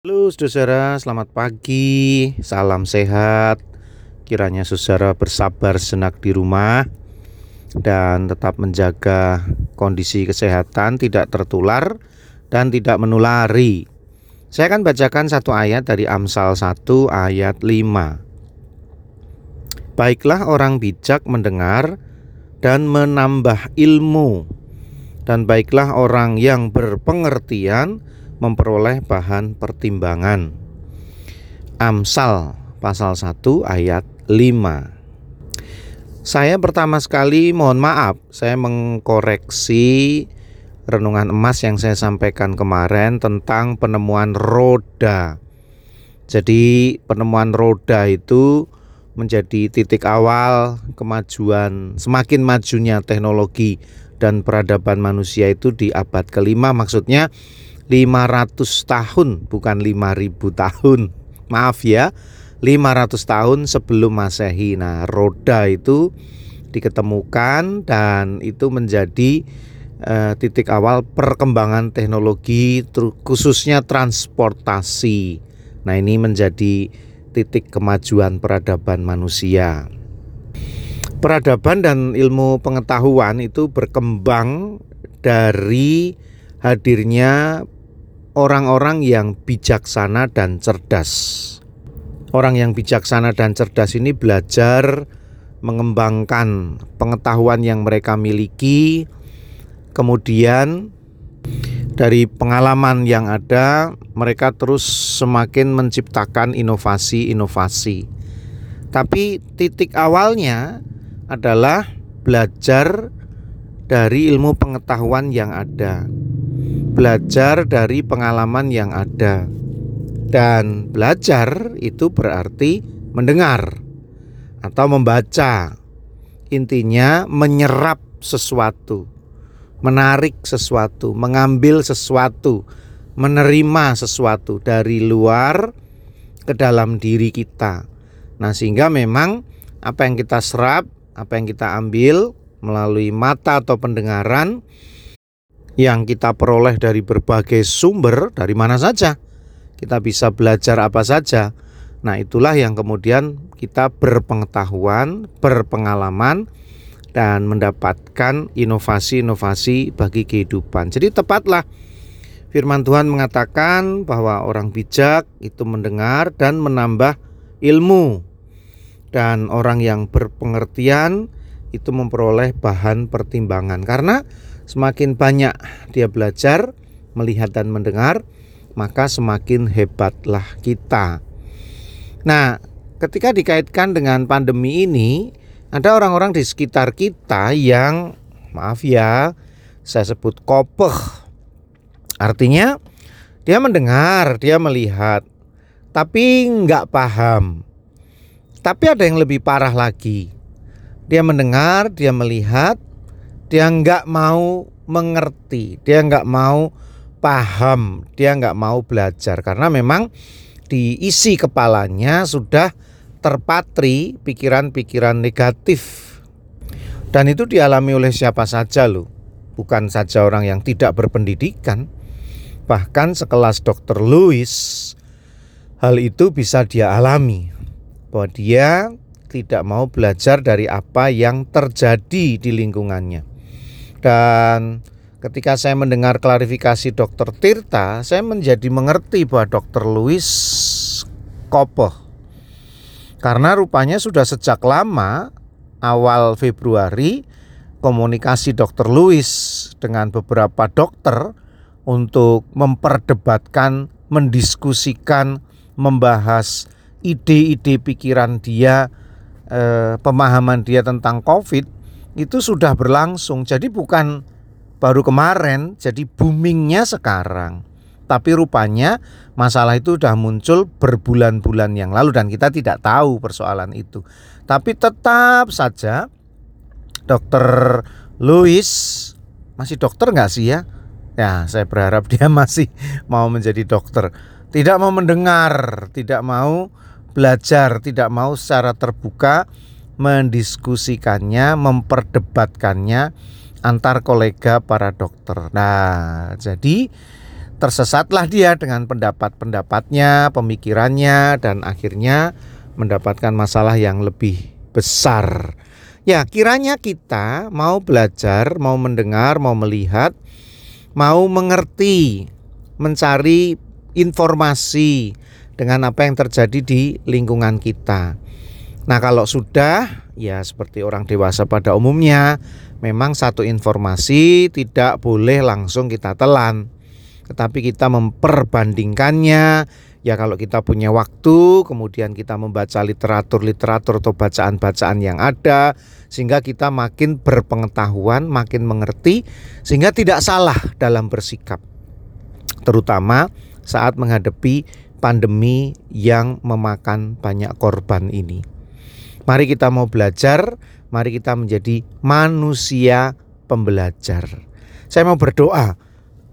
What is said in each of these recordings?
Halo saudara, selamat pagi, salam sehat. Kiranya saudara bersabar senak di rumah dan tetap menjaga kondisi kesehatan, tidak tertular dan tidak menulari. Saya akan bacakan satu ayat dari Amsal 1 ayat 5. Baiklah orang bijak mendengar dan menambah ilmu, dan baiklah orang yang berpengertian memperoleh bahan pertimbangan. Amsal pasal 1 ayat 5. Saya pertama sekali mohon maaf, saya mengkoreksi renungan emas yang saya sampaikan kemarin tentang penemuan roda. Jadi penemuan roda itu menjadi titik awal kemajuan semakin majunya teknologi dan peradaban manusia itu di abad kelima maksudnya 500 tahun bukan 5000 tahun. Maaf ya. 500 tahun sebelum Masehi. Nah, roda itu diketemukan dan itu menjadi uh, titik awal perkembangan teknologi khususnya transportasi. Nah, ini menjadi titik kemajuan peradaban manusia. Peradaban dan ilmu pengetahuan itu berkembang dari hadirnya orang-orang yang bijaksana dan cerdas. Orang yang bijaksana dan cerdas ini belajar mengembangkan pengetahuan yang mereka miliki, kemudian dari pengalaman yang ada, mereka terus semakin menciptakan inovasi-inovasi. Tapi titik awalnya adalah belajar dari ilmu pengetahuan yang ada belajar dari pengalaman yang ada. Dan belajar itu berarti mendengar atau membaca. Intinya menyerap sesuatu, menarik sesuatu, mengambil sesuatu, menerima sesuatu dari luar ke dalam diri kita. Nah, sehingga memang apa yang kita serap, apa yang kita ambil melalui mata atau pendengaran yang kita peroleh dari berbagai sumber dari mana saja. Kita bisa belajar apa saja. Nah, itulah yang kemudian kita berpengetahuan, berpengalaman dan mendapatkan inovasi-inovasi bagi kehidupan. Jadi tepatlah firman Tuhan mengatakan bahwa orang bijak itu mendengar dan menambah ilmu. Dan orang yang berpengertian itu memperoleh bahan pertimbangan karena Semakin banyak dia belajar, melihat dan mendengar, maka semakin hebatlah kita. Nah, ketika dikaitkan dengan pandemi ini, ada orang-orang di sekitar kita yang maaf ya, saya sebut kopeh. Artinya dia mendengar, dia melihat, tapi nggak paham. Tapi ada yang lebih parah lagi. Dia mendengar, dia melihat, dia nggak mau mengerti, dia nggak mau paham, dia nggak mau belajar karena memang diisi kepalanya sudah terpatri pikiran-pikiran negatif. Dan itu dialami oleh siapa saja loh. Bukan saja orang yang tidak berpendidikan. Bahkan sekelas Dr. Lewis hal itu bisa dia alami. Bahwa dia tidak mau belajar dari apa yang terjadi di lingkungannya. Dan ketika saya mendengar klarifikasi Dr. Tirta, saya menjadi mengerti bahwa Dr. Louis kopoh. Karena rupanya sudah sejak lama awal Februari komunikasi Dr. Louis dengan beberapa dokter untuk memperdebatkan, mendiskusikan, membahas ide-ide pikiran dia, eh, pemahaman dia tentang COVID itu sudah berlangsung. Jadi bukan baru kemarin, jadi boomingnya sekarang. Tapi rupanya masalah itu sudah muncul berbulan-bulan yang lalu dan kita tidak tahu persoalan itu. Tapi tetap saja dokter Louis masih dokter nggak sih ya? Ya saya berharap dia masih mau menjadi dokter. Tidak mau mendengar, tidak mau belajar, tidak mau secara terbuka mendiskusikannya, memperdebatkannya antar kolega para dokter. Nah, jadi tersesatlah dia dengan pendapat-pendapatnya, pemikirannya, dan akhirnya mendapatkan masalah yang lebih besar. Ya, kiranya kita mau belajar, mau mendengar, mau melihat, mau mengerti, mencari informasi dengan apa yang terjadi di lingkungan kita. Nah, kalau sudah, ya seperti orang dewasa pada umumnya, memang satu informasi tidak boleh langsung kita telan tetapi kita memperbandingkannya ya kalau kita punya waktu kemudian kita membaca literatur-literatur atau bacaan-bacaan yang ada sehingga kita makin berpengetahuan, makin mengerti sehingga tidak salah dalam bersikap. Terutama saat menghadapi pandemi yang memakan banyak korban ini. Mari kita mau belajar, mari kita menjadi manusia pembelajar. Saya mau berdoa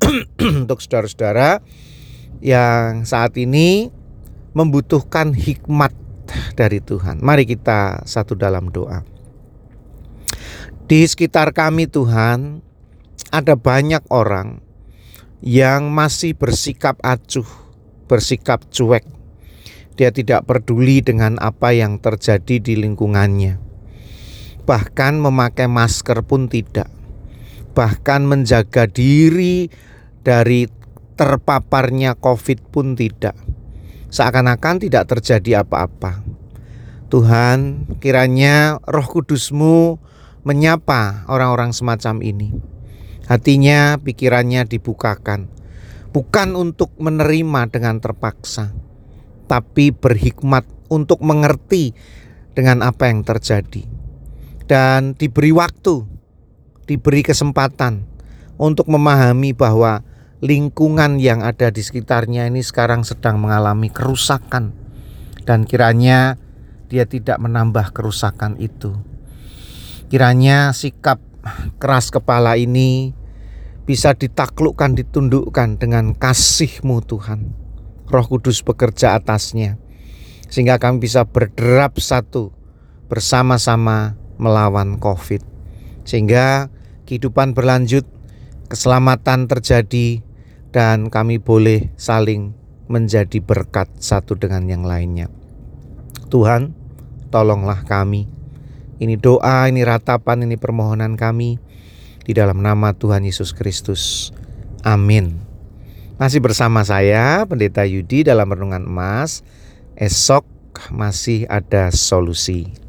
untuk saudara-saudara yang saat ini membutuhkan hikmat dari Tuhan. Mari kita satu dalam doa. Di sekitar kami Tuhan ada banyak orang yang masih bersikap acuh, bersikap cuek. Dia tidak peduli dengan apa yang terjadi di lingkungannya. Bahkan memakai masker pun tidak. Bahkan menjaga diri dari terpaparnya COVID pun tidak. Seakan-akan tidak terjadi apa-apa. Tuhan, kiranya Roh Kudusmu menyapa orang-orang semacam ini. Hatinya, pikirannya dibukakan, bukan untuk menerima dengan terpaksa, tapi berhikmat untuk mengerti dengan apa yang terjadi, dan diberi waktu, diberi kesempatan untuk memahami bahwa lingkungan yang ada di sekitarnya ini sekarang sedang mengalami kerusakan dan kiranya dia tidak menambah kerusakan itu. Kiranya sikap keras kepala ini bisa ditaklukkan, ditundukkan dengan kasih-Mu Tuhan. Roh Kudus bekerja atasnya sehingga kami bisa berderap satu bersama-sama melawan Covid. Sehingga kehidupan berlanjut, keselamatan terjadi, dan kami boleh saling menjadi berkat satu dengan yang lainnya. Tuhan, tolonglah kami. Ini doa, ini ratapan, ini permohonan kami di dalam nama Tuhan Yesus Kristus. Amin. Masih bersama saya, Pendeta Yudi dalam Renungan Emas. Esok masih ada solusi.